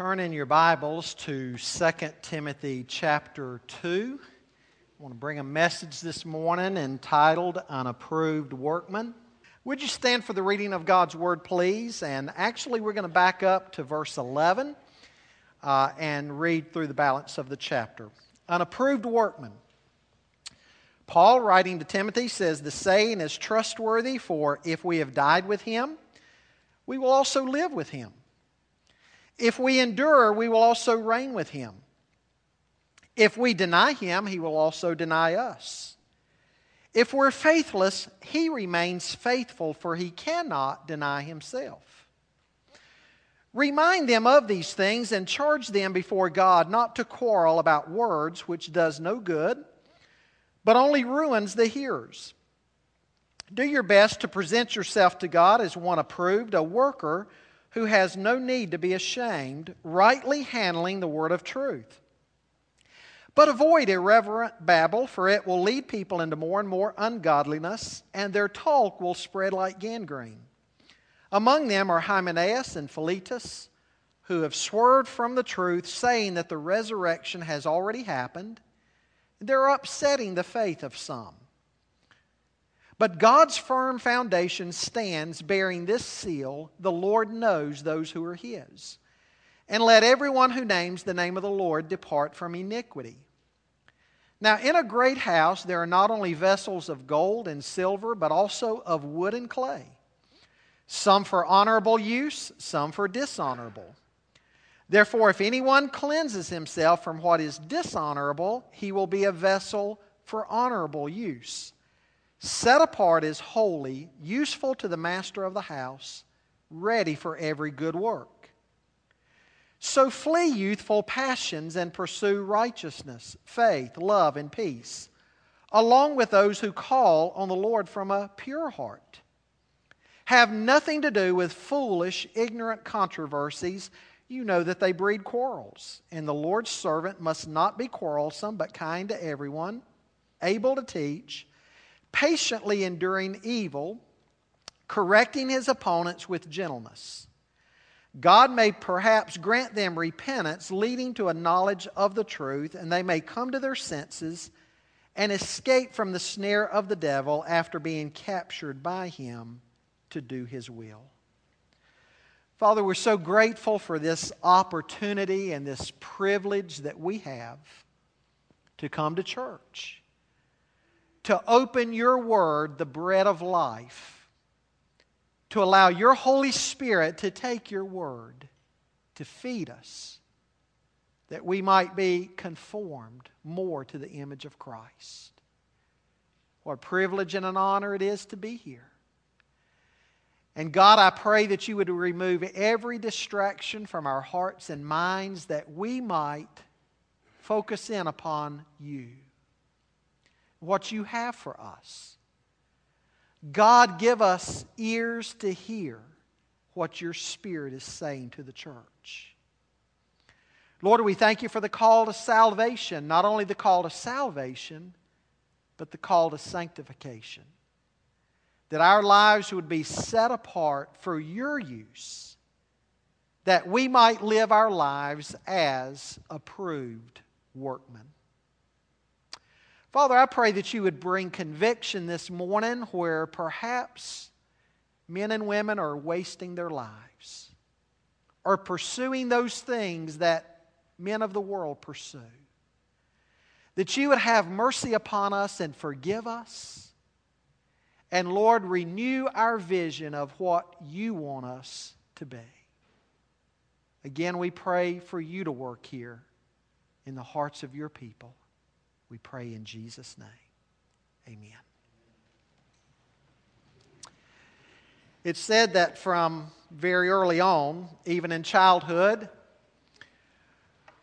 Turn in your Bibles to 2 Timothy chapter 2. I want to bring a message this morning entitled An Approved Workman. Would you stand for the reading of God's Word, please? And actually, we're going to back up to verse 11 uh, and read through the balance of the chapter. An Approved Workman. Paul, writing to Timothy, says, The saying is trustworthy, for if we have died with him, we will also live with him. If we endure, we will also reign with him. If we deny him, he will also deny us. If we're faithless, he remains faithful, for he cannot deny himself. Remind them of these things and charge them before God not to quarrel about words, which does no good, but only ruins the hearers. Do your best to present yourself to God as one approved, a worker who has no need to be ashamed, rightly handling the word of truth. But avoid irreverent babble, for it will lead people into more and more ungodliness, and their talk will spread like gangrene. Among them are Hymenaeus and Philetus, who have swerved from the truth, saying that the resurrection has already happened. They're upsetting the faith of some. But God's firm foundation stands bearing this seal the Lord knows those who are His. And let everyone who names the name of the Lord depart from iniquity. Now, in a great house, there are not only vessels of gold and silver, but also of wood and clay, some for honorable use, some for dishonorable. Therefore, if anyone cleanses himself from what is dishonorable, he will be a vessel for honorable use set apart as holy, useful to the master of the house, ready for every good work. So flee youthful passions and pursue righteousness, faith, love, and peace, along with those who call on the Lord from a pure heart. Have nothing to do with foolish, ignorant controversies. You know that they breed quarrels. And the Lord's servant must not be quarrelsome, but kind to everyone, able to teach patiently enduring evil, correcting his opponents with gentleness. God may perhaps grant them repentance, leading to a knowledge of the truth, and they may come to their senses and escape from the snare of the devil after being captured by him to do his will. Father, we're so grateful for this opportunity and this privilege that we have to come to church to open your word, the bread of life, to allow your Holy Spirit to take your word to feed us, that we might be conformed more to the image of Christ. What a privilege and an honor it is to be here. And God, I pray that you would remove every distraction from our hearts and minds that we might focus in upon you what you have for us. God, give us ears to hear what your Spirit is saying to the church. Lord, we thank you for the call to salvation, not only the call to salvation, but the call to sanctification. That our lives would be set apart for your use, that we might live our lives as approved workmen. Father, I pray that you would bring conviction this morning where perhaps men and women are wasting their lives or pursuing those things that men of the world pursue. That you would have mercy upon us and forgive us. And Lord, renew our vision of what you want us to be. Again, we pray for you to work here in the hearts of your people. We pray in Jesus' name. Amen. It's said that from very early on, even in childhood,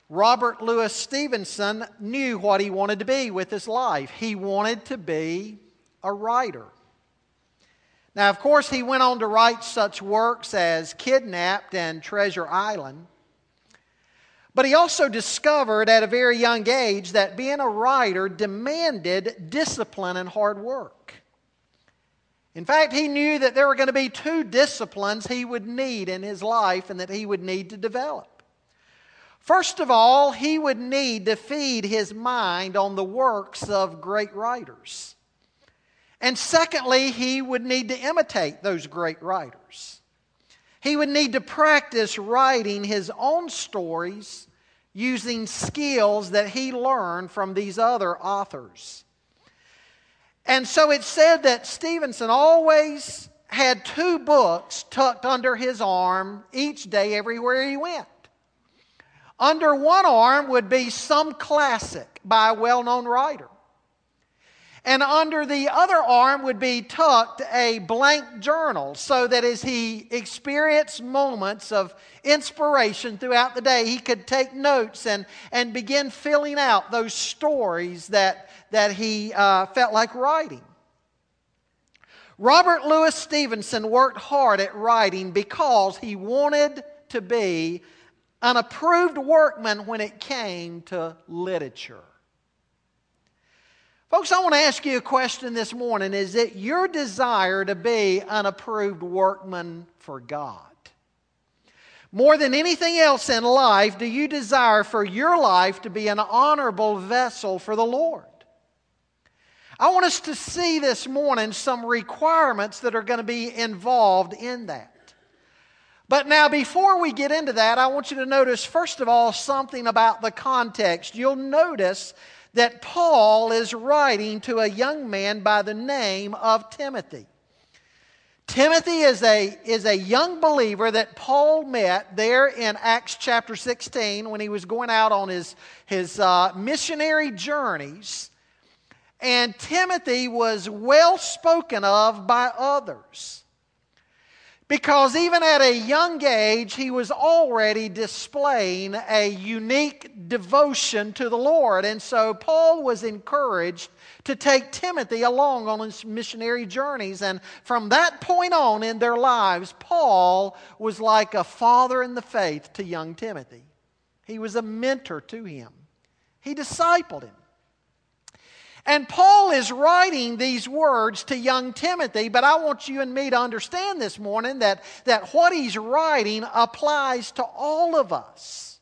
Robert Louis Stevenson knew what he wanted to be with his life. He wanted to be a writer. Now, of course, he went on to write such works as Kidnapped and Treasure Island. But he also discovered at a very young age that being a writer demanded discipline and hard work. In fact, he knew that there were going to be two disciplines he would need in his life and that he would need to develop. First of all, he would need to feed his mind on the works of great writers. And secondly, he would need to imitate those great writers. He would need to practice writing his own stories using skills that he learned from these other authors. And so it said that Stevenson always had two books tucked under his arm each day, everywhere he went. Under one arm would be some classic by a well known writer. And under the other arm would be tucked a blank journal so that as he experienced moments of inspiration throughout the day, he could take notes and, and begin filling out those stories that, that he uh, felt like writing. Robert Louis Stevenson worked hard at writing because he wanted to be an approved workman when it came to literature. Folks, I want to ask you a question this morning. Is it your desire to be an approved workman for God? More than anything else in life, do you desire for your life to be an honorable vessel for the Lord? I want us to see this morning some requirements that are going to be involved in that. But now, before we get into that, I want you to notice, first of all, something about the context. You'll notice that Paul is writing to a young man by the name of Timothy. Timothy is a, is a young believer that Paul met there in Acts chapter 16 when he was going out on his, his uh, missionary journeys. And Timothy was well spoken of by others. Because even at a young age, he was already displaying a unique devotion to the Lord. And so Paul was encouraged to take Timothy along on his missionary journeys. And from that point on in their lives, Paul was like a father in the faith to young Timothy. He was a mentor to him, he discipled him. And Paul is writing these words to young Timothy, but I want you and me to understand this morning that, that what he's writing applies to all of us.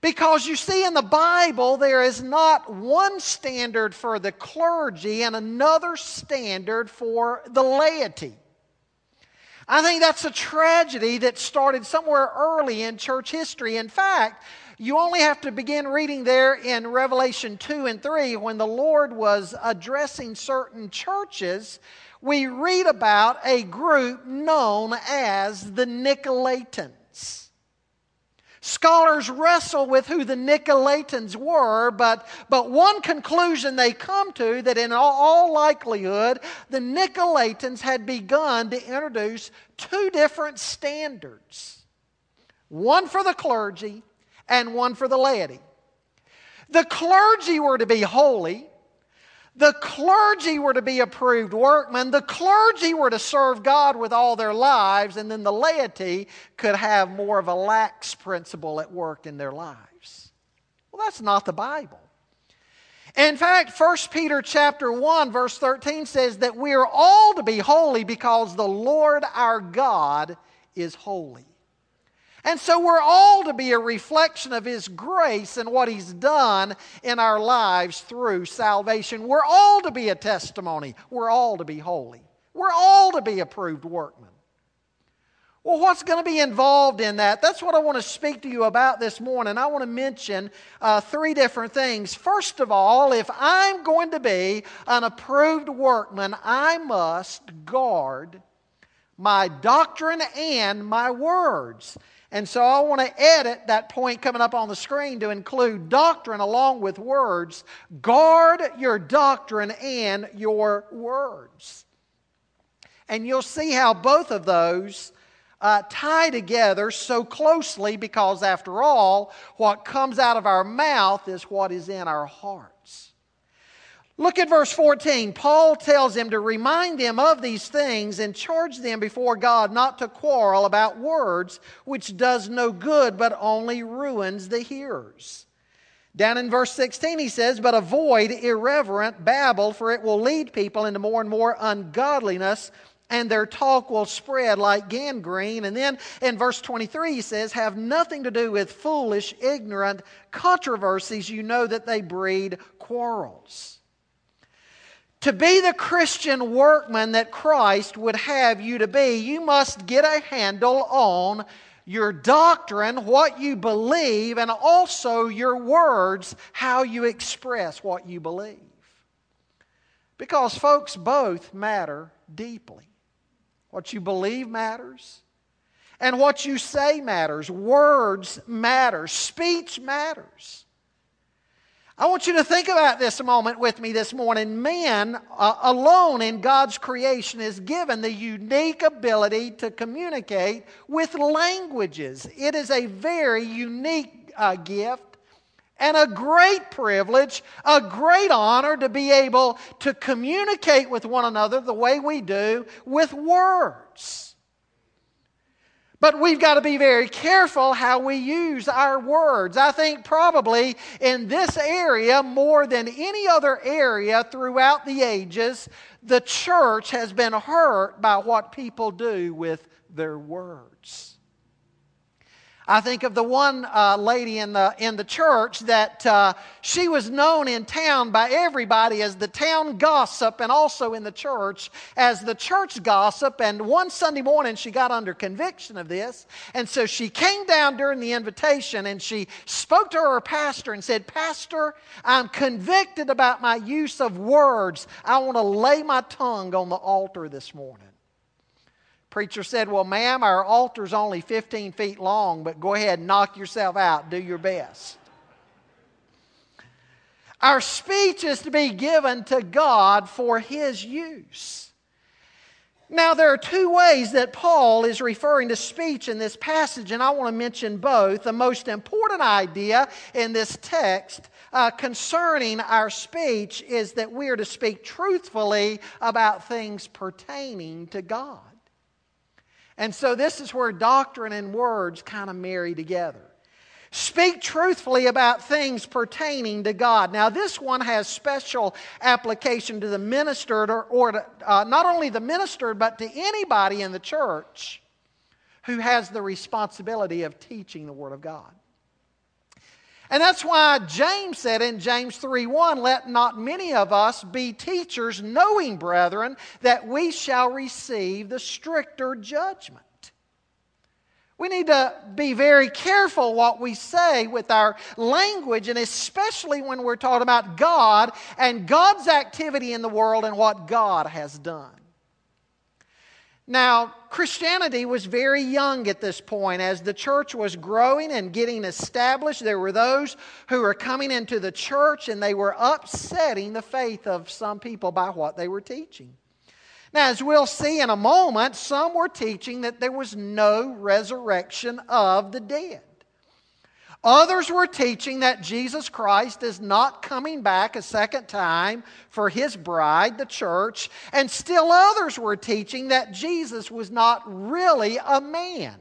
Because you see, in the Bible, there is not one standard for the clergy and another standard for the laity. I think that's a tragedy that started somewhere early in church history. In fact, you only have to begin reading there in Revelation 2 and 3 when the Lord was addressing certain churches. We read about a group known as the Nicolaitans. Scholars wrestle with who the Nicolaitans were, but, but one conclusion they come to that in all, all likelihood, the Nicolaitans had begun to introduce two different standards one for the clergy and one for the laity. The clergy were to be holy. The clergy were to be approved workmen. The clergy were to serve God with all their lives, and then the laity could have more of a lax principle at work in their lives. Well, that's not the Bible. In fact, 1 Peter chapter 1 verse 13 says that we are all to be holy because the Lord our God is holy. And so we're all to be a reflection of His grace and what He's done in our lives through salvation. We're all to be a testimony. We're all to be holy. We're all to be approved workmen. Well, what's going to be involved in that? That's what I want to speak to you about this morning. I want to mention uh, three different things. First of all, if I'm going to be an approved workman, I must guard my doctrine and my words. And so I want to edit that point coming up on the screen to include doctrine along with words. Guard your doctrine and your words. And you'll see how both of those uh, tie together so closely because, after all, what comes out of our mouth is what is in our hearts. Look at verse 14. Paul tells them to remind them of these things and charge them before God not to quarrel about words, which does no good but only ruins the hearers. Down in verse 16, he says, But avoid irreverent babble, for it will lead people into more and more ungodliness and their talk will spread like gangrene. And then in verse 23, he says, Have nothing to do with foolish, ignorant controversies. You know that they breed quarrels. To be the Christian workman that Christ would have you to be, you must get a handle on your doctrine, what you believe, and also your words, how you express what you believe. Because, folks, both matter deeply. What you believe matters, and what you say matters. Words matter, speech matters. I want you to think about this a moment with me this morning. Man uh, alone in God's creation is given the unique ability to communicate with languages. It is a very unique uh, gift and a great privilege, a great honor to be able to communicate with one another the way we do with words. But we've got to be very careful how we use our words. I think probably in this area, more than any other area throughout the ages, the church has been hurt by what people do with their words. I think of the one uh, lady in the, in the church that uh, she was known in town by everybody as the town gossip and also in the church as the church gossip. And one Sunday morning she got under conviction of this. And so she came down during the invitation and she spoke to her pastor and said, Pastor, I'm convicted about my use of words. I want to lay my tongue on the altar this morning. Preacher said, Well, ma'am, our altar's only 15 feet long, but go ahead and knock yourself out. Do your best. Our speech is to be given to God for His use. Now, there are two ways that Paul is referring to speech in this passage, and I want to mention both. The most important idea in this text uh, concerning our speech is that we are to speak truthfully about things pertaining to God. And so this is where doctrine and words kind of marry together. Speak truthfully about things pertaining to God. Now, this one has special application to the minister, or, or to, uh, not only the minister, but to anybody in the church who has the responsibility of teaching the Word of God. And that's why James said in James 3 1, let not many of us be teachers, knowing, brethren, that we shall receive the stricter judgment. We need to be very careful what we say with our language, and especially when we're talking about God and God's activity in the world and what God has done. Now, Christianity was very young at this point. As the church was growing and getting established, there were those who were coming into the church and they were upsetting the faith of some people by what they were teaching. Now, as we'll see in a moment, some were teaching that there was no resurrection of the dead. Others were teaching that Jesus Christ is not coming back a second time for his bride, the church. And still others were teaching that Jesus was not really a man.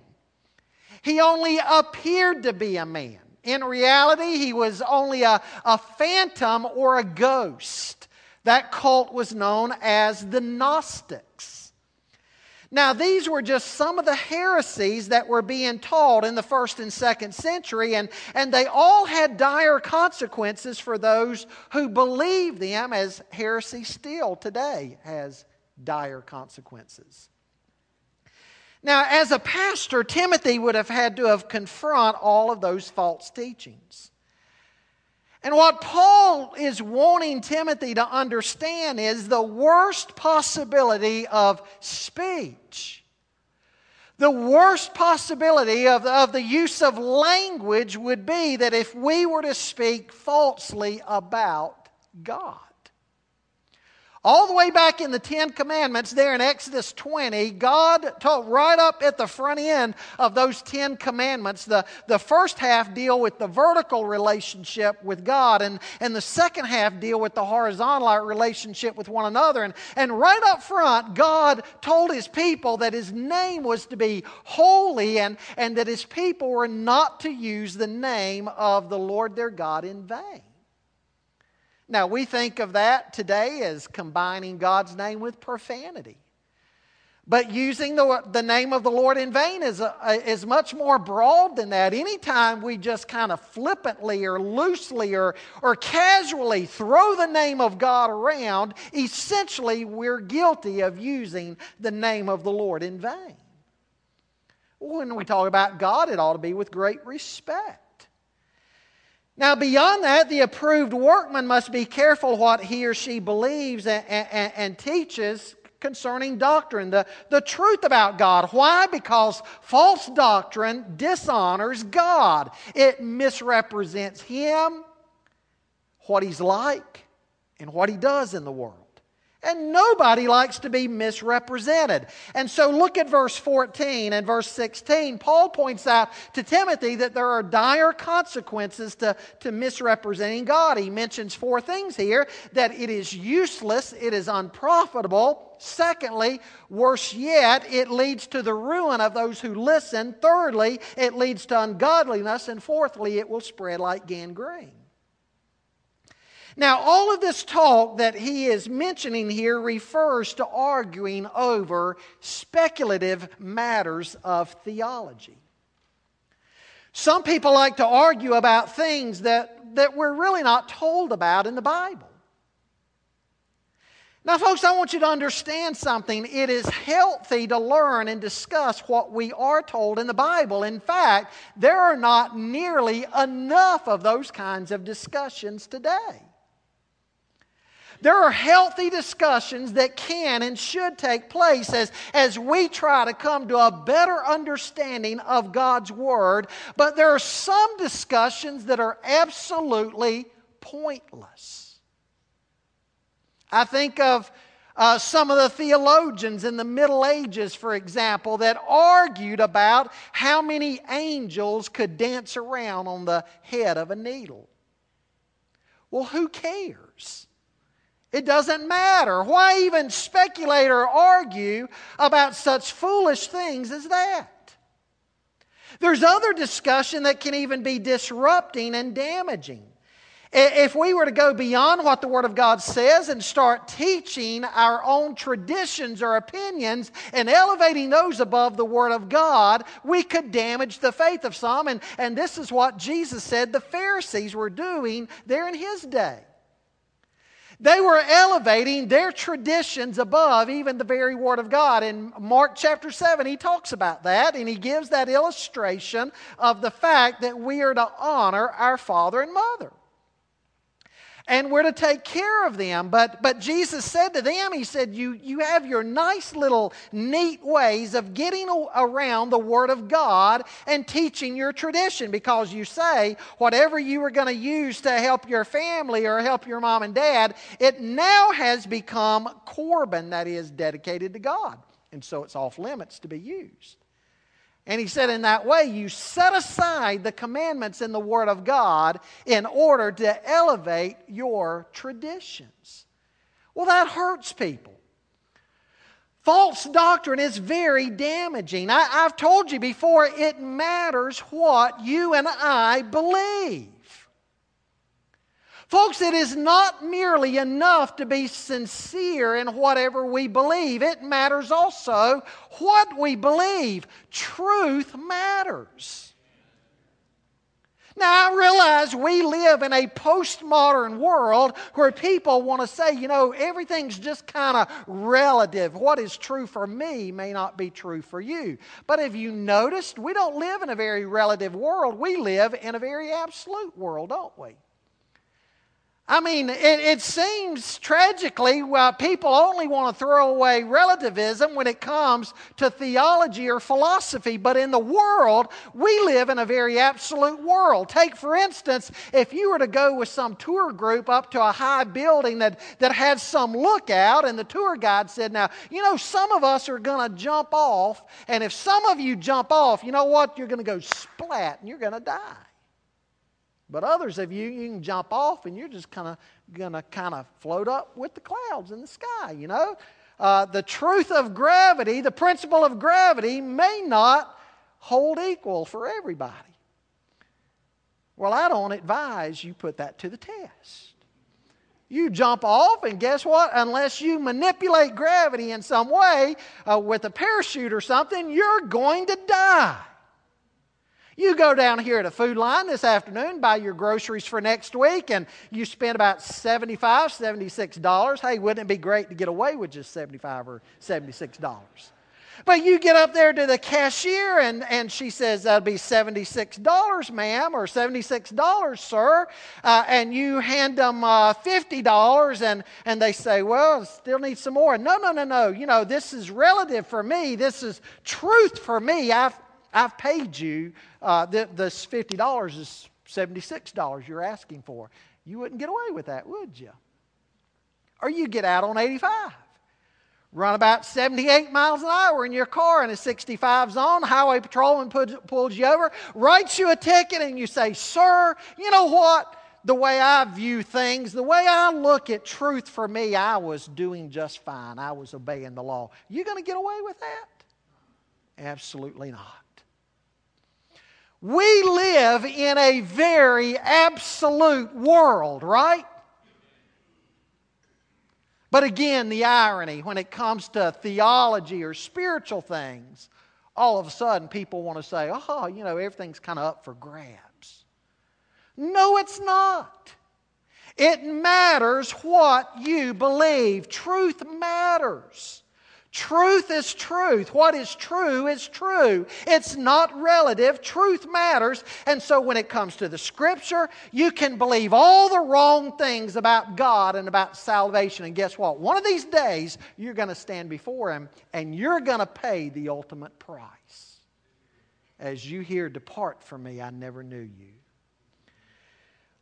He only appeared to be a man. In reality, he was only a, a phantom or a ghost. That cult was known as the Gnostics. Now, these were just some of the heresies that were being taught in the first and second century, and, and they all had dire consequences for those who believed them, as heresy still today has dire consequences. Now, as a pastor, Timothy would have had to have confront all of those false teachings. And what Paul is wanting Timothy to understand is the worst possibility of speech. The worst possibility of, of the use of language would be that if we were to speak falsely about God. All the way back in the Ten Commandments, there in Exodus 20, God told right up at the front end of those Ten Commandments, the, the first half deal with the vertical relationship with God, and, and the second half deal with the horizontal relationship with one another. And, and right up front, God told his people that his name was to be holy and, and that his people were not to use the name of the Lord their God in vain. Now, we think of that today as combining God's name with profanity. But using the, the name of the Lord in vain is, a, is much more broad than that. Anytime we just kind of flippantly or loosely or, or casually throw the name of God around, essentially we're guilty of using the name of the Lord in vain. When we talk about God, it ought to be with great respect. Now, beyond that, the approved workman must be careful what he or she believes and, and, and teaches concerning doctrine, the, the truth about God. Why? Because false doctrine dishonors God, it misrepresents Him, what He's like, and what He does in the world. And nobody likes to be misrepresented. And so look at verse 14 and verse 16. Paul points out to Timothy that there are dire consequences to, to misrepresenting God. He mentions four things here that it is useless, it is unprofitable. Secondly, worse yet, it leads to the ruin of those who listen. Thirdly, it leads to ungodliness. And fourthly, it will spread like gangrene. Now, all of this talk that he is mentioning here refers to arguing over speculative matters of theology. Some people like to argue about things that, that we're really not told about in the Bible. Now, folks, I want you to understand something. It is healthy to learn and discuss what we are told in the Bible. In fact, there are not nearly enough of those kinds of discussions today. There are healthy discussions that can and should take place as, as we try to come to a better understanding of God's Word, but there are some discussions that are absolutely pointless. I think of uh, some of the theologians in the Middle Ages, for example, that argued about how many angels could dance around on the head of a needle. Well, who cares? It doesn't matter. Why even speculate or argue about such foolish things as that? There's other discussion that can even be disrupting and damaging. If we were to go beyond what the Word of God says and start teaching our own traditions or opinions and elevating those above the Word of God, we could damage the faith of some. And, and this is what Jesus said the Pharisees were doing there in His day. They were elevating their traditions above even the very Word of God. In Mark chapter 7, he talks about that and he gives that illustration of the fact that we are to honor our father and mother and we're to take care of them. But, but Jesus said to them, He said, you, you have your nice little neat ways of getting around the Word of God and teaching your tradition because you say whatever you were going to use to help your family or help your mom and dad, it now has become Corban, that is, dedicated to God. And so it's off limits to be used. And he said, in that way, you set aside the commandments in the Word of God in order to elevate your traditions. Well, that hurts people. False doctrine is very damaging. I, have told you before, it matters what you and I believe. Folks, it is not merely enough to be sincere in whatever we believe, it matters also what we believe. Truth matters. Now, I realize we live in a postmodern world where people want to say, you know, everything's just kind of relative. What is true for me may not be true for you. But have you noticed, we don't live in a very relative world. We live in a very absolute world, don't we? I mean, it, it seems tragically well, people only want to throw away relativism when it comes to theology or philosophy. But in the world, we live in a very absolute world. Take, for instance, if you were to go with some tour group up to a high building that, that had some lookout, and the tour guide said, Now, you know, some of us are going to jump off, and if some of you jump off, you know what? You're going to go splat and you're going to die. But others of you, you can jump off and you're just kind of going to kind of float up with the clouds in the sky, you know? Uh, the truth of gravity, the principle of gravity, may not hold equal for everybody. Well, I don't advise you put that to the test. You jump off, and guess what? Unless you manipulate gravity in some way uh, with a parachute or something, you're going to die. You go down here at a food line this afternoon, buy your groceries for next week, and you spend about $75, $76. Hey, wouldn't it be great to get away with just 75 or $76? But you get up there to the cashier and, and she says, That'll be $76, ma'am, or $76, sir. Uh, and you hand them uh, $50 and, and they say, Well, still need some more. No, no, no, no. You know, this is relative for me. This is truth for me. I've, I've paid you. Uh, th- this $50 is $76 you're asking for. You wouldn't get away with that, would you? Or you get out on 85 run about 78 miles an hour in your car in a 65 zone, highway patrolman pulls you over, writes you a ticket, and you say, Sir, you know what? The way I view things, the way I look at truth for me, I was doing just fine. I was obeying the law. You going to get away with that? Absolutely not. We live in a very absolute world, right? But again, the irony when it comes to theology or spiritual things, all of a sudden people want to say, oh, you know, everything's kind of up for grabs. No, it's not. It matters what you believe. Truth matters. Truth is truth. What is true is true. It's not relative. Truth matters. And so when it comes to the scripture, you can believe all the wrong things about God and about salvation. And guess what? One of these days, you're going to stand before Him and you're going to pay the ultimate price. As you hear, Depart from me, I never knew you.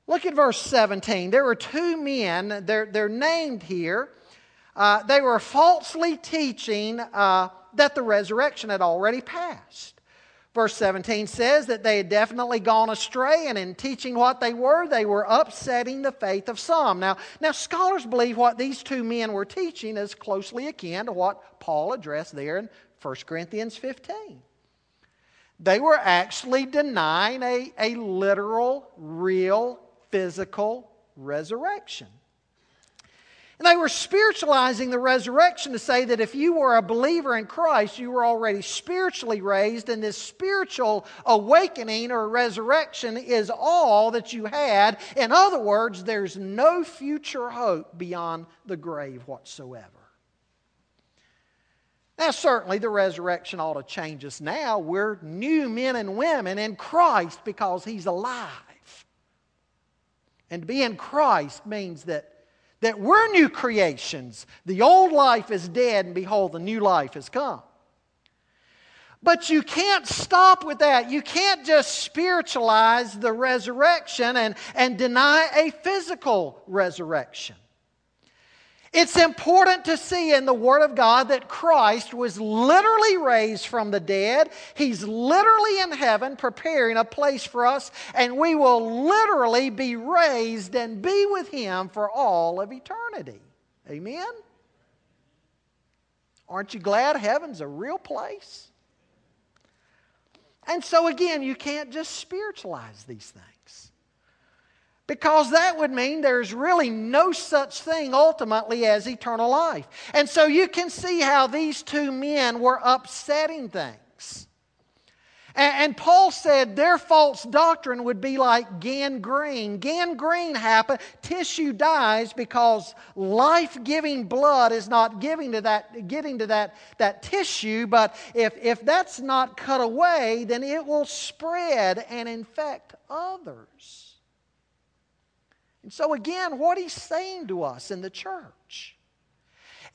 Look at verse 17. There are two men, they're, they're named here. Uh, they were falsely teaching uh, that the resurrection had already passed. Verse 17 says that they had definitely gone astray, and in teaching what they were, they were upsetting the faith of some. Now, now scholars believe what these two men were teaching is closely akin to what Paul addressed there in 1 Corinthians 15. They were actually denying a, a literal, real, physical resurrection. And they were spiritualizing the resurrection to say that if you were a believer in Christ, you were already spiritually raised, and this spiritual awakening or resurrection is all that you had. In other words, there's no future hope beyond the grave whatsoever. Now, certainly the resurrection ought to change us now. We're new men and women in Christ because He's alive. And to be in Christ means that that we're new creations. The old life is dead, and behold, the new life has come. But you can't stop with that. You can't just spiritualize the resurrection and, and deny a physical resurrection. It's important to see in the Word of God that Christ was literally raised from the dead. He's literally in heaven preparing a place for us, and we will literally be raised and be with Him for all of eternity. Amen? Aren't you glad heaven's a real place? And so, again, you can't just spiritualize these things because that would mean there's really no such thing ultimately as eternal life. And so you can see how these two men were upsetting things. And, Paul said their false doctrine would be like gangrene. Gangrene happens, tissue dies because life giving blood is not giving to that, getting to that, that tissue. But if, if that's not cut away, then it will spread and infect others. And so, again, what he's saying to us in the church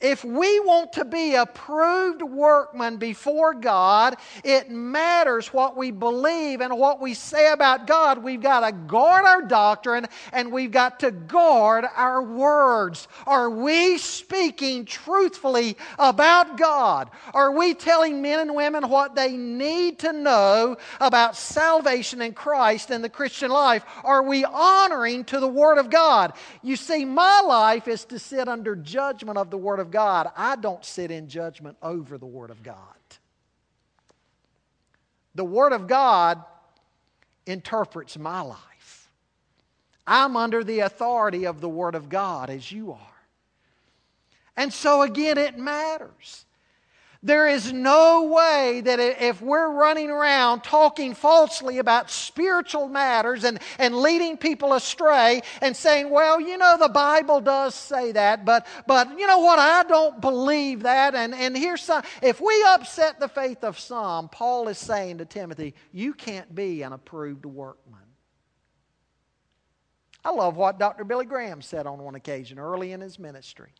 if we want to be approved workmen before God, it matters what we believe and what we say about God. We've got to guard our doctrine and we've got to guard our words. Are we speaking truthfully about God? Are we telling men and women what they need to know about salvation in Christ and the Christian life? Are we honoring to the Word of God? You see, my life is to sit under judgment of the Word of of God, I don't sit in judgment over the Word of God. The Word of God interprets my life. I'm under the authority of the Word of God as you are. And so, again, it matters. There is no way that if we're running around talking falsely about spiritual matters and, and leading people astray and saying, well, you know, the Bible does say that, but, but you know what, I don't believe that. And, and here's some, if we upset the faith of some, Paul is saying to Timothy, you can't be an approved workman. I love what Dr. Billy Graham said on one occasion early in his ministry.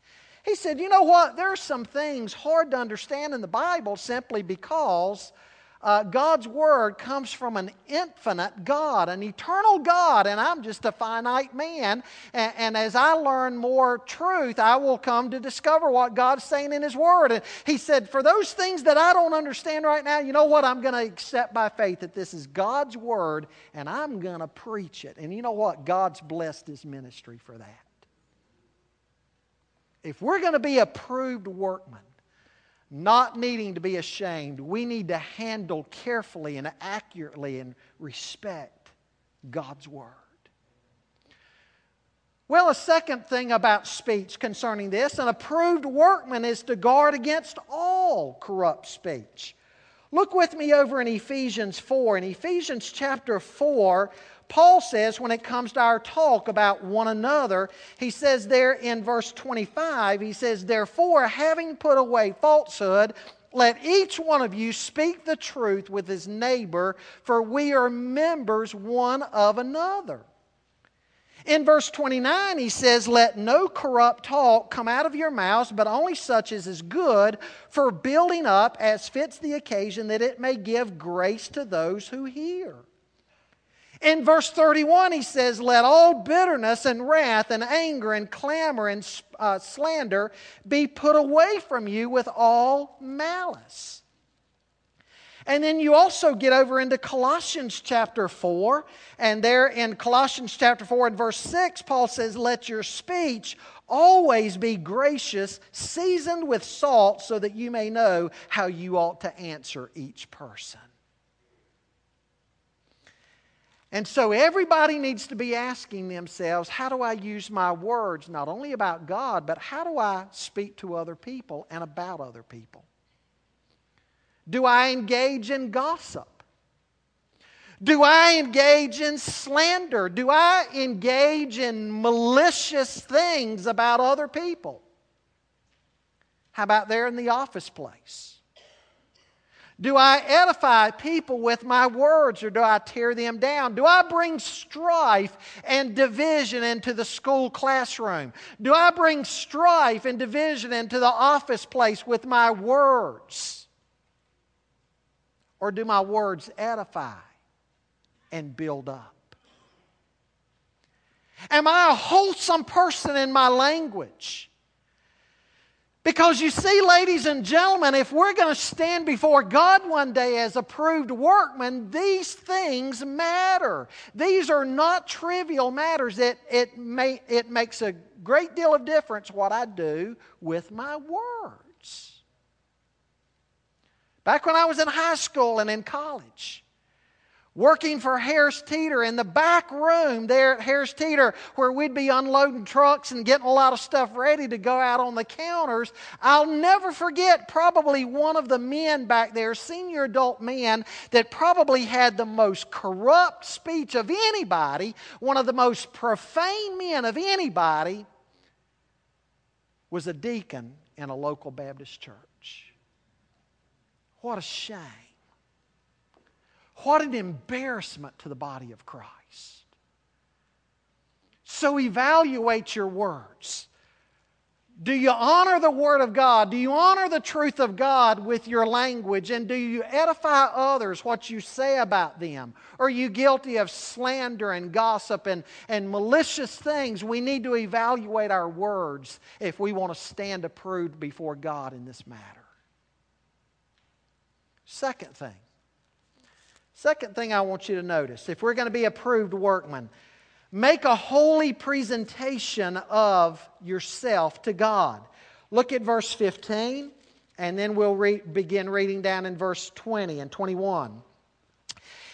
He said, You know what? There are some things hard to understand in the Bible simply because uh, God's Word comes from an infinite God, an eternal God, and I'm just a finite man. And, and, as I learn more truth, I will come to discover what God's saying in His Word. And he said, For those things that I don't understand right now, you know what? I'm going to accept by faith that this is God's Word, and I'm going to preach it. And you know what? God's blessed His ministry for that if we're going to be approved workmen, not needing to be ashamed, we need to handle carefully and accurately and respect God's Word. Well, a second thing about speech concerning this an approved workman is to guard against all corrupt speech. Look with me over in Ephesians 4. In Ephesians chapter 4, Paul says when it comes to our talk about one another, he says there in verse 25, he says, Therefore, having put away falsehood, let each one of you speak the truth with his neighbor, for we are members one of another. In verse 29, he says, Let no corrupt talk come out of your mouths, but only such as is good for building up as fits the occasion, that it may give grace to those who hear. In verse 31, he says, Let all bitterness and wrath and anger and clamor and uh, slander be put away from you with all malice. And then you also get over into Colossians chapter 4. And there in Colossians chapter 4 and verse 6, Paul says, Let your speech always be gracious, seasoned with salt, so that you may know how you ought to answer each person. And so everybody needs to be asking themselves how do I use my words, not only about God, but how do I speak to other people and about other people? Do I engage in gossip? Do I engage in slander? Do I engage in malicious things about other people? How about there in the office place? Do I edify people with my words or do I tear them down? Do I bring strife and division into the school classroom? Do I bring strife and division into the office place with my words? Or do my words edify and build up? Am I a wholesome person in my language? Because you see, ladies and gentlemen, if we're going to stand before God one day as approved workmen, these things matter. These are not trivial matters. It, it, may, it makes a great deal of difference what I do with my words. Back when I was in high school and in college, working for Harris Teeter in the back room there at Harris Teeter, where we'd be unloading trucks and getting a lot of stuff ready to go out on the counters. I'll never forget probably one of the men back there, senior adult men, that probably had the most corrupt speech of anybody, one of the most profane men of anybody, was a deacon in a local Baptist church. What a shame. What an embarrassment to the body of Christ. So evaluate your words. Do you honor the Word of God? Do you honor the truth of God with your language? And do you edify others what you say about them? Are you guilty of slander and gossip and, and malicious things? We need to evaluate our words if we want to stand approved before God in this matter. Second thing Second thing I want you to notice if we're going to be approved workmen, make a holy presentation of yourself to God. Look at verse 15, and then we'll re- begin reading down in verse 20 and 21.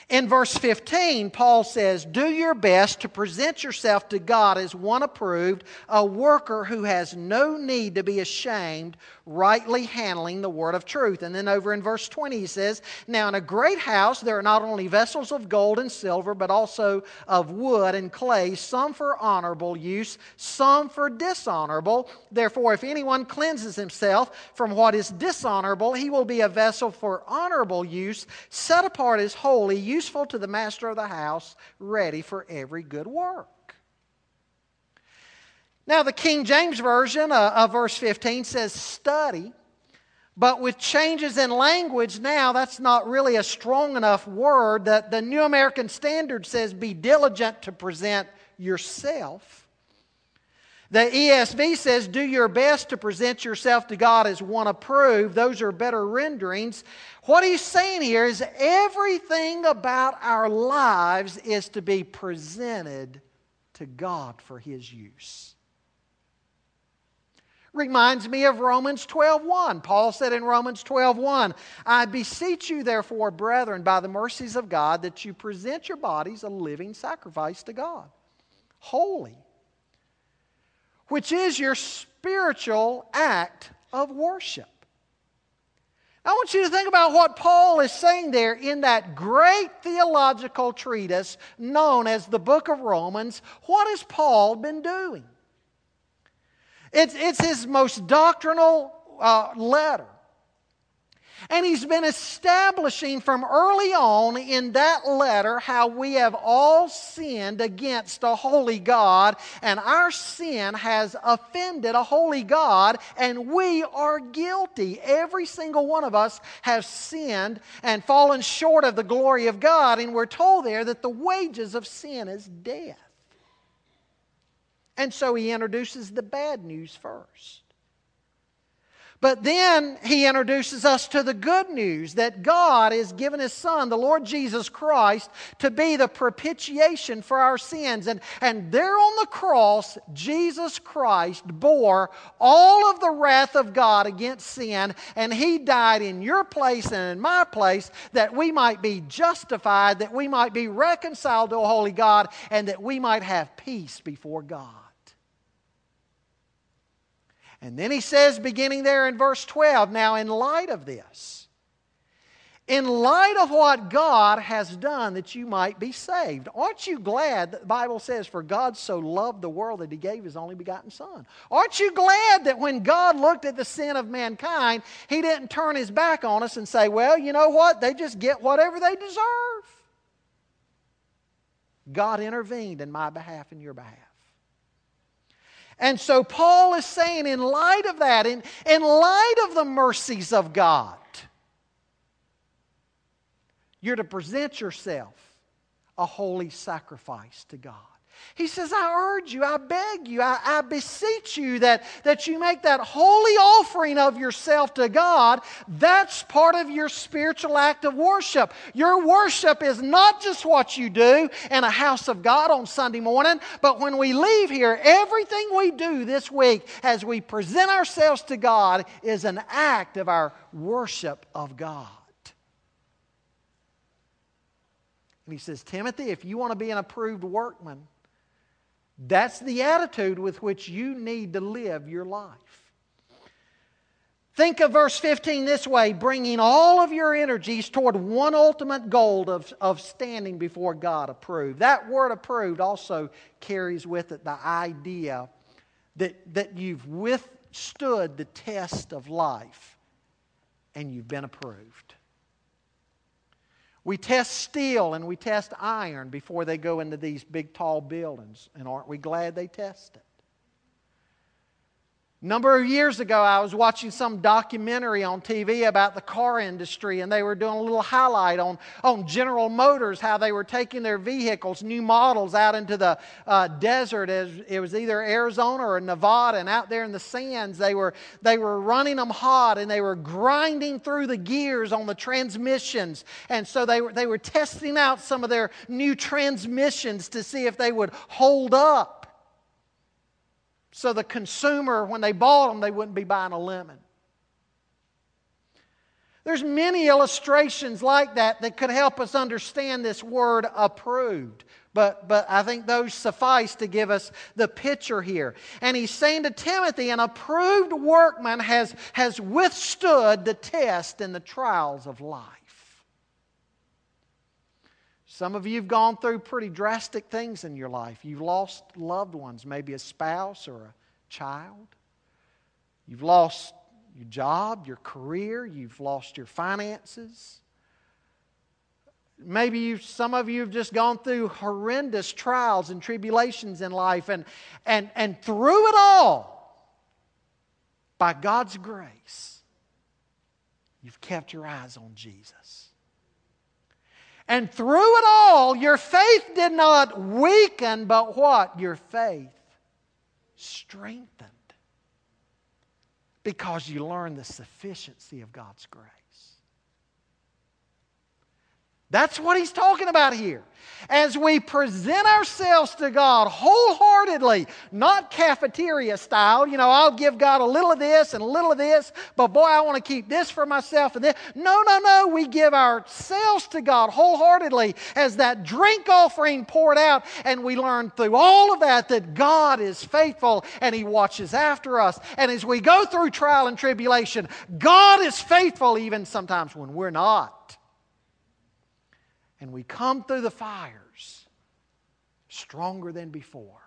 In verse 15, Paul says, Do your best to present yourself to God as one approved, a worker who has no need to be ashamed, rightly handling the word of truth. And then over in verse 20, he says, Now in a great house there are not only vessels of gold and silver, but also of wood and clay, some for honorable use, some for dishonorable. Therefore, if anyone cleanses himself from what is dishonorable, he will be a vessel for honorable use, set apart as holy, useful to the master of the house, ready for every good work. Now, the King James Version uh, of verse 15 says study, but with changes in language now, that's not really a strong enough word. That the New American Standard says be diligent to present yourself. The ESV says, do your best to present yourself to God as one approved. Those are better renderings. What he's saying here is everything about our lives is to be presented to God for his use. Reminds me of Romans 12:1. Paul said in Romans 12:1, "I beseech you therefore, brethren, by the mercies of God, that you present your bodies a living sacrifice to God, holy, which is your spiritual act of worship. I want you to think about what Paul is saying there in that great theological treatise known as the book of Romans. What has Paul been doing? It's, it's his most doctrinal uh, letter. And he's been establishing from early on in that letter how we have all sinned against a holy God, and our sin has offended a holy God, and we are guilty. Every single one of us has sinned and fallen short of the glory of God, and we're told there that the wages of sin is death. And so he introduces the bad news first. But then he introduces us to the good news that God has given his Son, the Lord Jesus Christ, to be the propitiation for our sins. And, and there on the cross, Jesus Christ bore all of the wrath of God against sin, and he died in your place and in my place that we might be justified, that we might be reconciled to a holy God, and that we might have peace before God. And then he says, beginning there in verse 12, now in light of this, in light of what God has done that you might be saved. Aren't you glad that the Bible says, For God so loved the world that he gave his only begotten Son? Aren't you glad that when God looked at the sin of mankind, he didn't turn his back on us and say, Well, you know what? They just get whatever they deserve. God intervened in my behalf and your behalf. And so Paul is saying, in light of that, in, in light of the mercies of God, you're to present yourself a holy sacrifice to God. He says, I urge you, I beg you, I, I, beseech you that, that you make that holy offering of yourself to God. That's part of your spiritual act of worship. Your worship is not just what you do in a house of God on Sunday morning, but when we leave here, everything we do this week as we present ourselves to God is an act of our worship of God. And he says, Timothy, if you want to be an approved workman, that's the attitude with which you need to live your life. Think of verse 15 this way bringing all of your energies toward one ultimate goal of, of standing before God approved. That word approved also carries with it the idea that, that you've withstood the test of life and you've been approved. We test steel and we test iron before they go into these big, tall buildings. And aren't we glad they test it? Number of years ago, I was watching some documentary on TV about the car industry, and they were doing a little highlight on, on General Motors, how they were taking their vehicles, new models, out into the uh, desert. It was either Arizona or Nevada, and out there in the sands, they were, they were running them hot and they were grinding through the gears on the transmissions. And so they were, they were testing out some of their new transmissions to see if they would hold up. So the consumer, when they bought them, they wouldn't be buying a lemon. There's many illustrations like that that could help us understand this word approved. But, but I think those suffice to give us the picture here. And he's saying to Timothy, an approved workman has, has withstood the test and the trials of life. Some of you have gone through pretty drastic things in your life. You've lost loved ones, maybe a spouse or a child. You've lost your job, your career, you've lost your finances. Maybe you, some of you have just gone through horrendous trials and tribulations in life, and, and, and through it all, by God's grace, you've kept your eyes on Jesus. And through it all, your faith did not weaken, but what? Your faith strengthened. Because you learned the sufficiency of God's grace. That's what he's talking about here. As we present ourselves to God wholeheartedly, not cafeteria style, you know, I'll give God a little of this and a little of this, but boy, I want to keep this for myself and this. No, no, no. We give ourselves to God wholeheartedly as that drink offering poured out, and we learn through all of that that God is faithful and He watches after us. And as we go through trial and tribulation, God is faithful even sometimes when we're not and we come through the fires stronger than before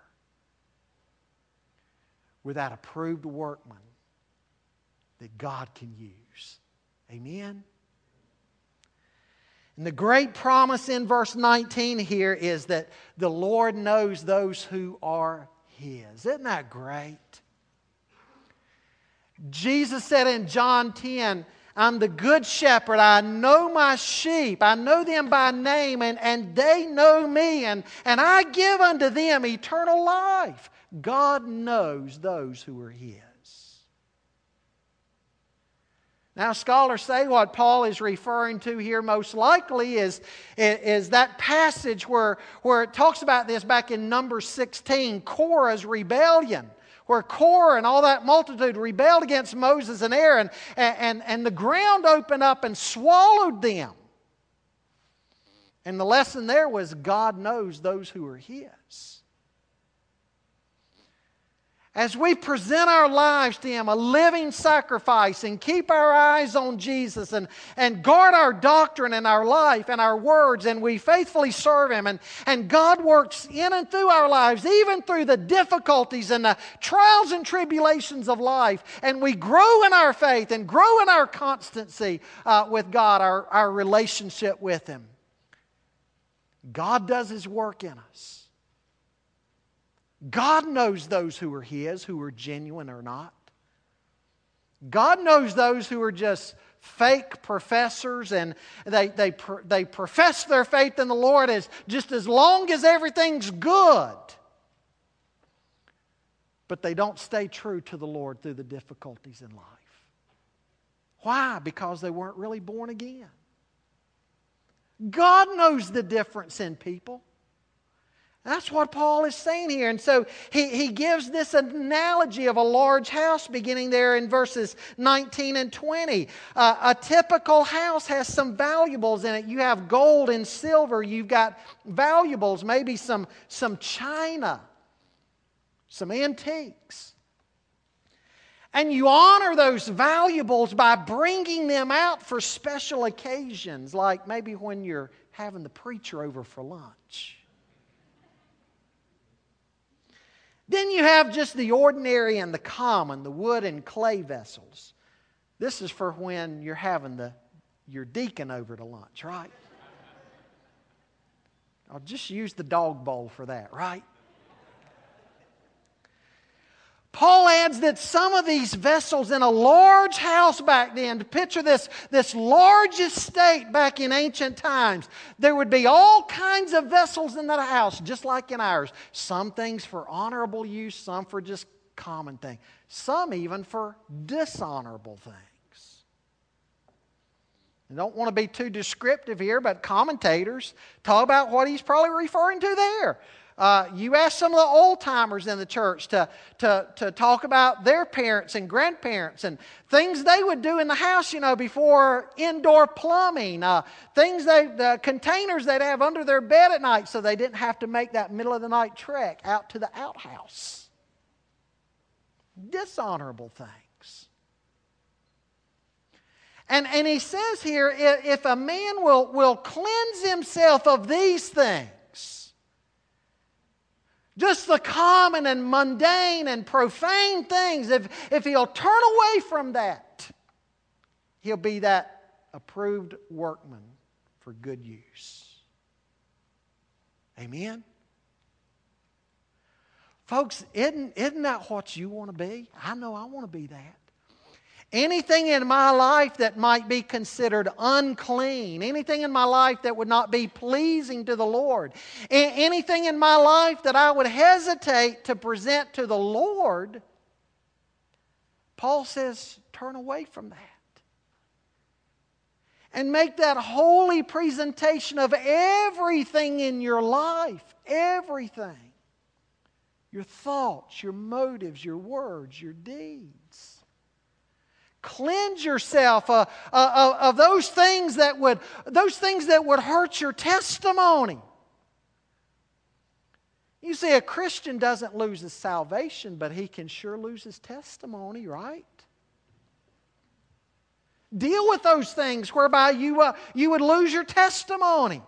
with that approved workman that God can use. Amen? And the great promise in verse 19 here is that the Lord knows those who are His. Isn't that great? Jesus said in John 10, I'm the good shepherd. I know my sheep. I know them by name, and, and they know me, and, and I give unto them eternal life. God knows those who are His. Now, scholars say what Paul is referring to here most likely is, is that passage where, where it talks about this back in number 16, Korah's rebellion where Korah and all that multitude rebelled against Moses and Aaron, and, and, and the ground opened up and swallowed them. And the lesson there was God knows those who are His as we present our lives to Him, a living sacrifice, and keep our eyes on Jesus and, and guard our doctrine and our life and our words, and we faithfully serve Him, and, and God works in and through our lives, even through the difficulties and the trials and tribulations of life, and we grow in our faith and grow in our constancy uh, with God, our, our relationship with Him. God does His work in us. God knows those who are His, who are genuine or not. God knows those who are just fake professors and they, they, they profess their faith in the Lord as just as long as everything's good. But they don't stay true to the Lord through the difficulties in life. Why? Because they weren't really born again. God knows the difference in people. That's what Paul is saying here. And so he, he gives this analogy of a large house beginning there in verses 19 and 20. Uh, a typical house has some valuables in it. You have gold and silver, you've got valuables, maybe some, some china, some antiques. And you honor those valuables by bringing them out for special occasions, like maybe when you're having the preacher over for lunch Then you have just the ordinary and the common, the wood and clay vessels. This is for when you're having the, your deacon over to lunch, right? I'll just use the dog bowl for that, right? Paul adds that some of these vessels in a large house back then, to picture this, this large estate back in ancient times, there would be all kinds of vessels in that house, just like in ours. Some things for honorable use, some for just common things, some even for dishonorable things. I don't want to be too descriptive here, but commentators talk about what he's probably referring to there. Uh, you ask some of the old timers in the church to, to, to talk about their parents and grandparents and things they would do in the house, you know, before indoor plumbing, uh, things they, the containers they'd have under their bed at night so they didn't have to make that middle of the night trek out to the outhouse. Dishonorable things. And, and he says here if a man will, will cleanse himself of these things, just the common and mundane and profane things, if, if he'll turn away from that, he'll be that approved workman for good use. Amen? Folks, isn't, isn't that what you want to be? I know I want to be that. Anything in my life that might be considered unclean, anything in my life that would not be pleasing to the Lord, anything in my life that I would hesitate to present to the Lord, Paul says, turn away from that. And make that holy presentation of everything in your life, everything your thoughts, your motives, your words, your deeds cleanse yourself uh, uh, uh, of those things that would those things that would hurt your testimony. You see a christian doesn't lose his salvation but he can sure lose his testimony right? Deal with those things whereby you, uh, you would lose your testimony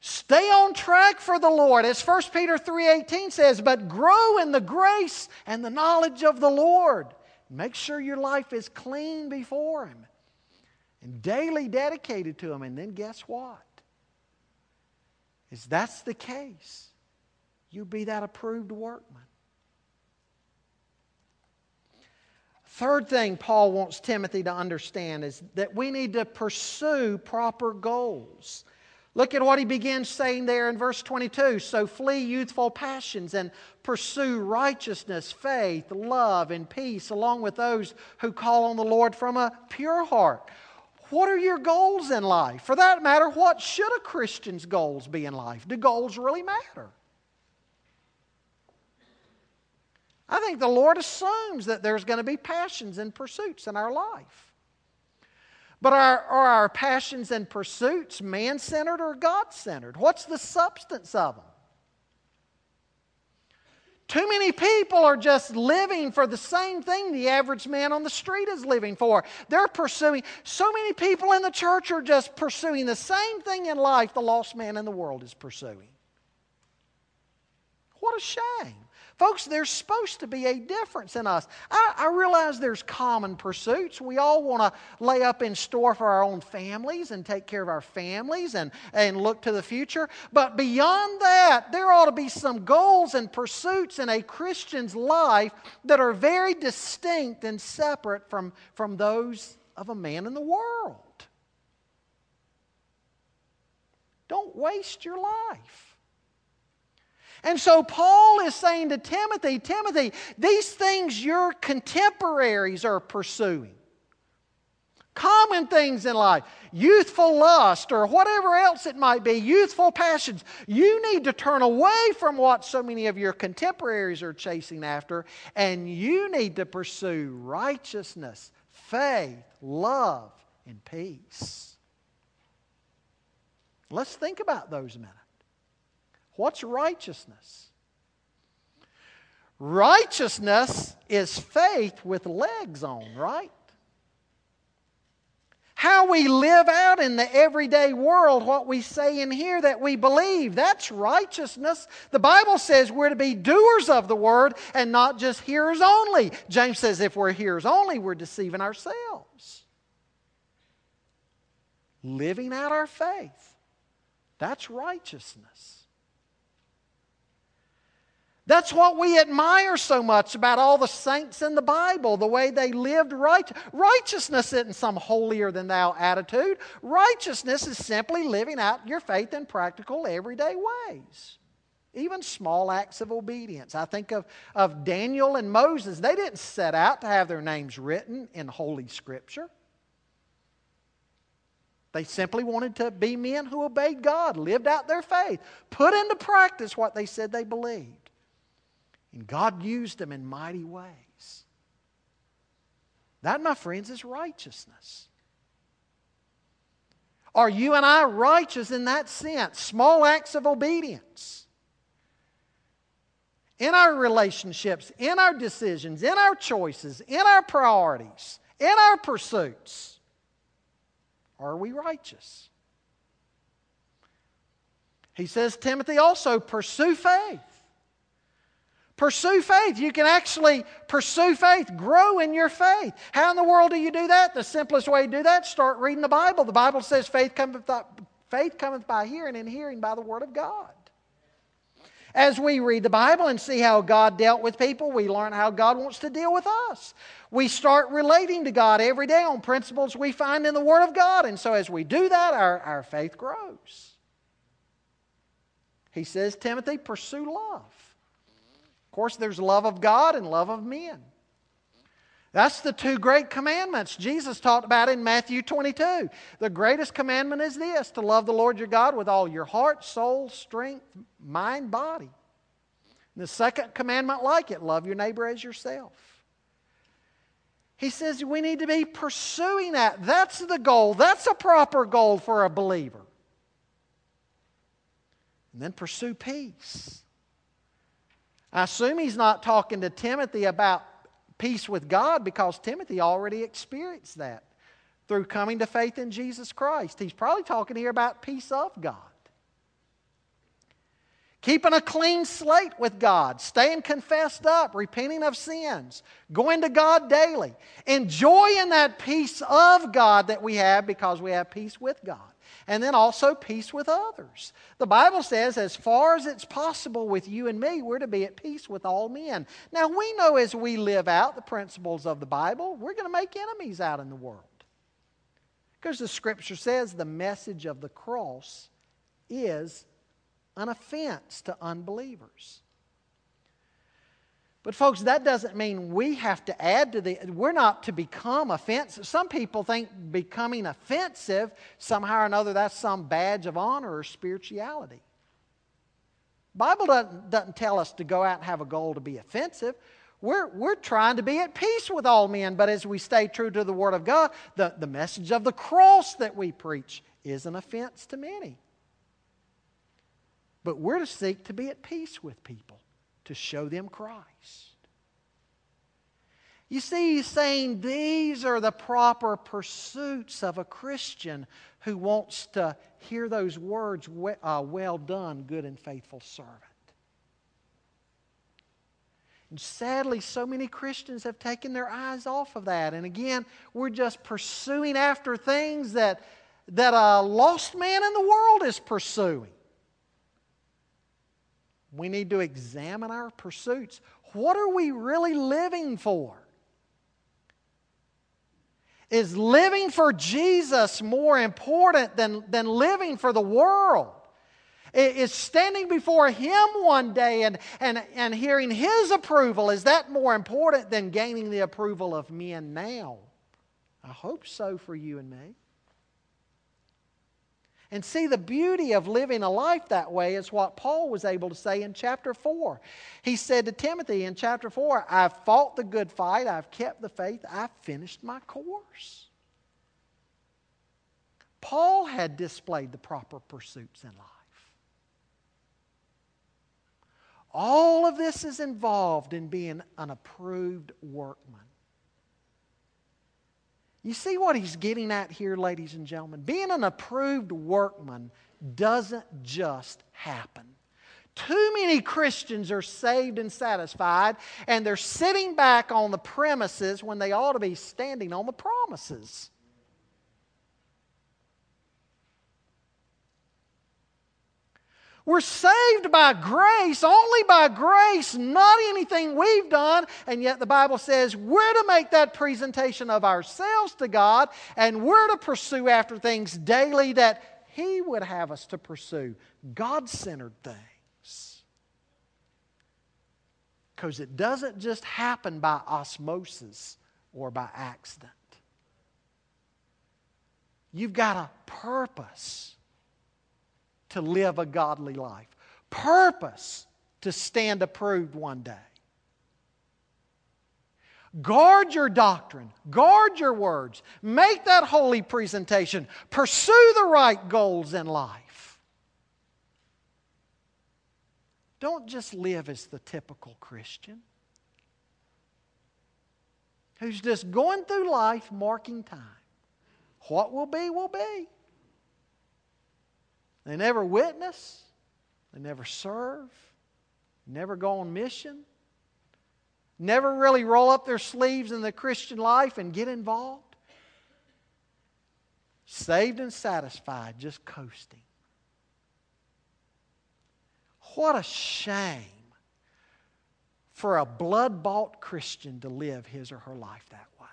Stay on track for the Lord. As 1 Peter 3:18 says, "But grow in the grace and the knowledge of the Lord." Make sure your life is clean before him and daily dedicated to him. And then guess what? Is that's the case, you be that approved workman. Third thing Paul wants Timothy to understand is that we need to pursue proper goals. Look at what he begins saying there in verse 22. So flee youthful passions and pursue righteousness, faith, love, and peace, along with those who call on the Lord from a pure heart. What are your goals in life? For that matter, what should a Christian's goals be in life? Do goals really matter? I think the Lord assumes that there's going to be passions and pursuits in our life. But are, are our passions and pursuits man centered or God centered? What's the substance of them? Too many people are just living for the same thing the average man on the street is living for. They're pursuing, so many people in the church are just pursuing the same thing in life the lost man in the world is pursuing. What a shame. Folks, there's supposed to be a difference in us. I, I realize there's common pursuits. We all want to lay up in store for our own families and take care of our families and, and look to the future. But beyond that, there ought to be some goals and pursuits in a Christian's life that are very distinct and separate from, from those of a man in the world. Don't waste your life. And so Paul is saying to Timothy, Timothy, these things your contemporaries are pursuing. Common things in life, youthful lust or whatever else it might be, youthful passions. You need to turn away from what so many of your contemporaries are chasing after, and you need to pursue righteousness, faith, love, and peace. Let's think about those a minute. What's righteousness? Righteousness is faith with legs on, right? How we live out in the everyday world, what we say in here that we believe, that's righteousness. The Bible says we're to be doers of the word and not just hearers only. James says if we're hearers only, we're deceiving ourselves. Living out our faith, that's righteousness. That's what we admire so much about all the saints in the Bible, the way they lived right. Righteousness isn't some holier than thou attitude. Righteousness is simply living out your faith in practical, everyday ways. Even small acts of obedience. I think of, of Daniel and Moses. They didn't set out to have their names written in Holy Scripture. They simply wanted to be men who obeyed God, lived out their faith, put into practice what they said they believed. And God used them in mighty ways. That, my friends, is righteousness. Are you and I righteous in that sense? Small acts of obedience. In our relationships, in our decisions, in our choices, in our priorities, in our pursuits. Are we righteous? He says, Timothy, also pursue faith. Pursue faith. You can actually pursue faith, grow in your faith. How in the world do you do that? The simplest way to do that, start reading the Bible. The Bible says faith cometh by, faith cometh by hearing, and hearing by the Word of God. As we read the Bible and see how God dealt with people, we learn how God wants to deal with us. We start relating to God every day on principles we find in the Word of God. And so as we do that, our, our faith grows. He says, Timothy, pursue love. Of course, there's love of God and love of men. That's the two great commandments Jesus talked about in Matthew 22. The greatest commandment is this to love the Lord your God with all your heart, soul, strength, mind, body. And the second commandment, like it, love your neighbor as yourself. He says we need to be pursuing that. That's the goal. That's a proper goal for a believer. And then pursue peace. I assume he's not talking to Timothy about peace with God because Timothy already experienced that through coming to faith in Jesus Christ. He's probably talking here about peace of God. Keeping a clean slate with God, staying confessed up, repenting of sins, going to God daily, enjoying that peace of God that we have because we have peace with God and then also peace with others. The Bible says, as far as it's possible with you and me, we're to be at peace with all men. Now, we know as we live out the principles of the Bible, we're going to make enemies out in the world. Because the scripture says the message of the cross is an offense to unbelievers. But, folks, that doesn't mean we have to add to the, we're not to become offensive. Some people think becoming offensive, somehow or another, that's some badge of honor or spirituality. Bible doesn't, doesn't tell us to go out and have a goal to be offensive. We're, we're trying to be at peace with all men, but as we stay true to the Word of God, the, the message of the cross that we preach is an offense to many. But we're to seek to be at peace with people to show them Christ. You see, he's saying these are the proper pursuits of a Christian who wants to hear those words, uh, well done, good and faithful servant. And sadly, so many Christians have taken their eyes off of that. And again, we're just pursuing after things that, that a lost man in the world is pursuing. We need to examine our pursuits. What are we really living for? Is living for Jesus more important than, than living for the world? Is standing before Him one day and, and, and hearing His approval, is that more important than gaining the approval of men now? I hope so for you and me. And see, the beauty of living a life that way is what Paul was able to say in chapter 4. He said to Timothy in chapter 4, I've fought the good fight, I've kept the faith, I've finished my course. Paul had displayed the proper pursuits in life. All of this is involved in being an approved workman. You see what he's getting at here, ladies and gentlemen? Being an approved workman doesn't just happen. Too many Christians are saved and satisfied, and they're sitting back on the premises when they ought to be standing on the promises. We're saved by grace, only by grace, not anything we've done. And yet the Bible says we're to make that presentation of ourselves to God and we're to pursue after things daily that He would have us to pursue God centered things. Because it doesn't just happen by osmosis or by accident. You've got a purpose to live a godly life, purpose to stand approved one day. Guard your doctrine. Guard your words. Make that holy presentation. Pursue the right goals in life. Don't just live as the typical Christian who's just going through life marking time. What will be, will be. They never witness, they never serve, never go on mission never really roll up their sleeves in the Christian life and get involved. Saved and satisfied, just coasting. What a shame for a blood bought Christian to live his or her life that way.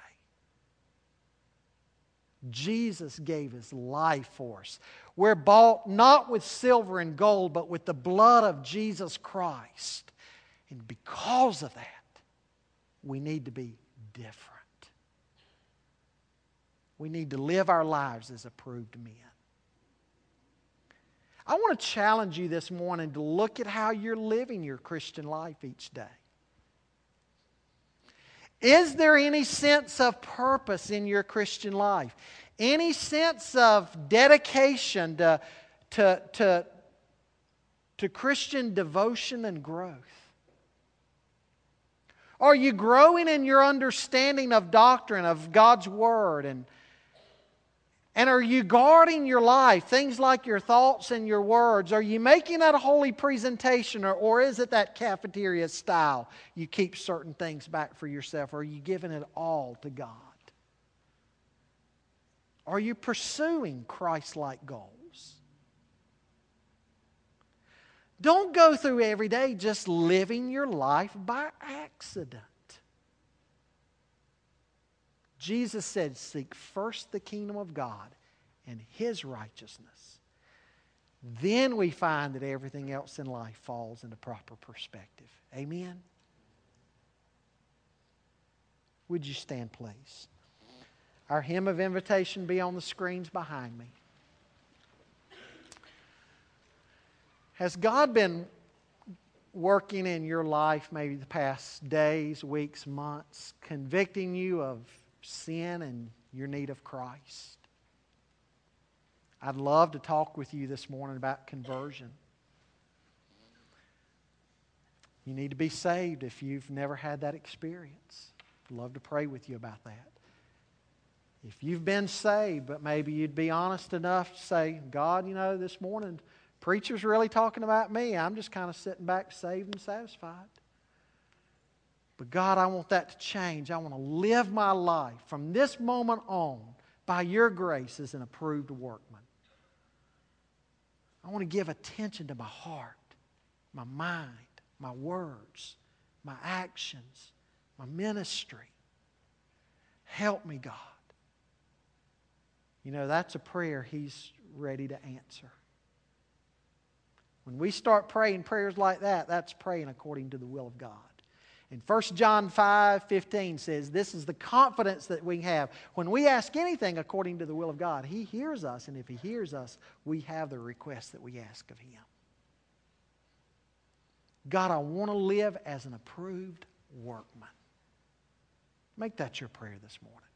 Jesus gave his life for us. We're bought not with silver and gold, but with the blood of Jesus Christ. And because of that, we need to be different. We need to live our lives as approved men. I want to challenge you this morning to look at how you're living your Christian life each day. Is there any sense of purpose in your Christian life? Any sense of dedication to, to, to, to Christian devotion and growth? Are you growing in your understanding of doctrine, of God's Word? And, and are you guarding your life, things like your thoughts and your words? Are you making that a holy presentation, or, or is it that cafeteria style? You keep certain things back for yourself, or are you giving it all to God? Are you pursuing Christ like goals? Don't go through every day just living your life by accident. Jesus said, Seek first the kingdom of God and his righteousness. Then we find that everything else in life falls into proper perspective. Amen? Would you stand, please? Our hymn of invitation be on the screens behind me. Has God been working in your life maybe the past days, weeks, months, convicting you of sin and your need of Christ? I'd love to talk with you this morning about conversion. You need to be saved if you've never had that experience. I'd love to pray with you about that. If you've been saved, but maybe you'd be honest enough to say, God, you know, this morning Preacher's really talking about me. I'm just kind of sitting back, saved and satisfied. But God, I want that to change. I want to live my life from this moment on by your grace as an approved workman. I want to give attention to my heart, my mind, my words, my actions, my ministry. Help me, God. You know, that's a prayer He's ready to answer. When we start praying prayers like that, that's praying according to the will of God. And 1 John 5 15 says, This is the confidence that we have. When we ask anything according to the will of God, He hears us. And if He hears us, we have the request that we ask of Him. God, I want to live as an approved workman. Make that your prayer this morning.